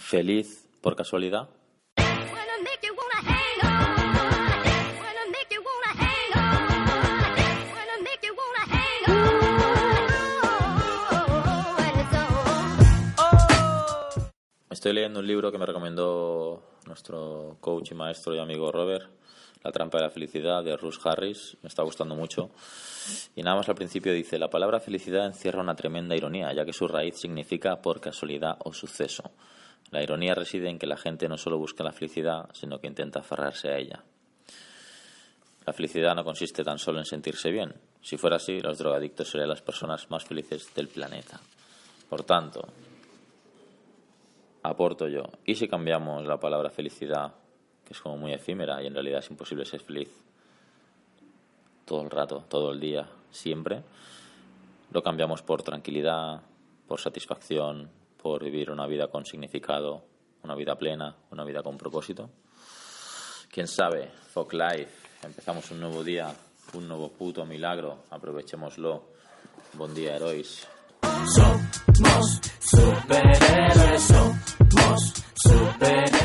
Feliz por casualidad. Estoy leyendo un libro que me recomendó nuestro coach y maestro y amigo Robert, La trampa de la felicidad de Russ Harris. Me está gustando mucho. Y nada más al principio dice, la palabra felicidad encierra una tremenda ironía, ya que su raíz significa por casualidad o suceso. La ironía reside en que la gente no solo busca la felicidad, sino que intenta aferrarse a ella. La felicidad no consiste tan solo en sentirse bien. Si fuera así, los drogadictos serían las personas más felices del planeta. Por tanto, aporto yo. ¿Y si cambiamos la palabra felicidad, que es como muy efímera y en realidad es imposible ser feliz todo el rato, todo el día, siempre? Lo cambiamos por tranquilidad, por satisfacción, por vivir una vida con significado, una vida plena, una vida con propósito. Quién sabe, Folk Life, empezamos un nuevo día, un nuevo puto milagro, aprovechémoslo. Buen día, héroes. Somos superhéroes, somos superhéroes,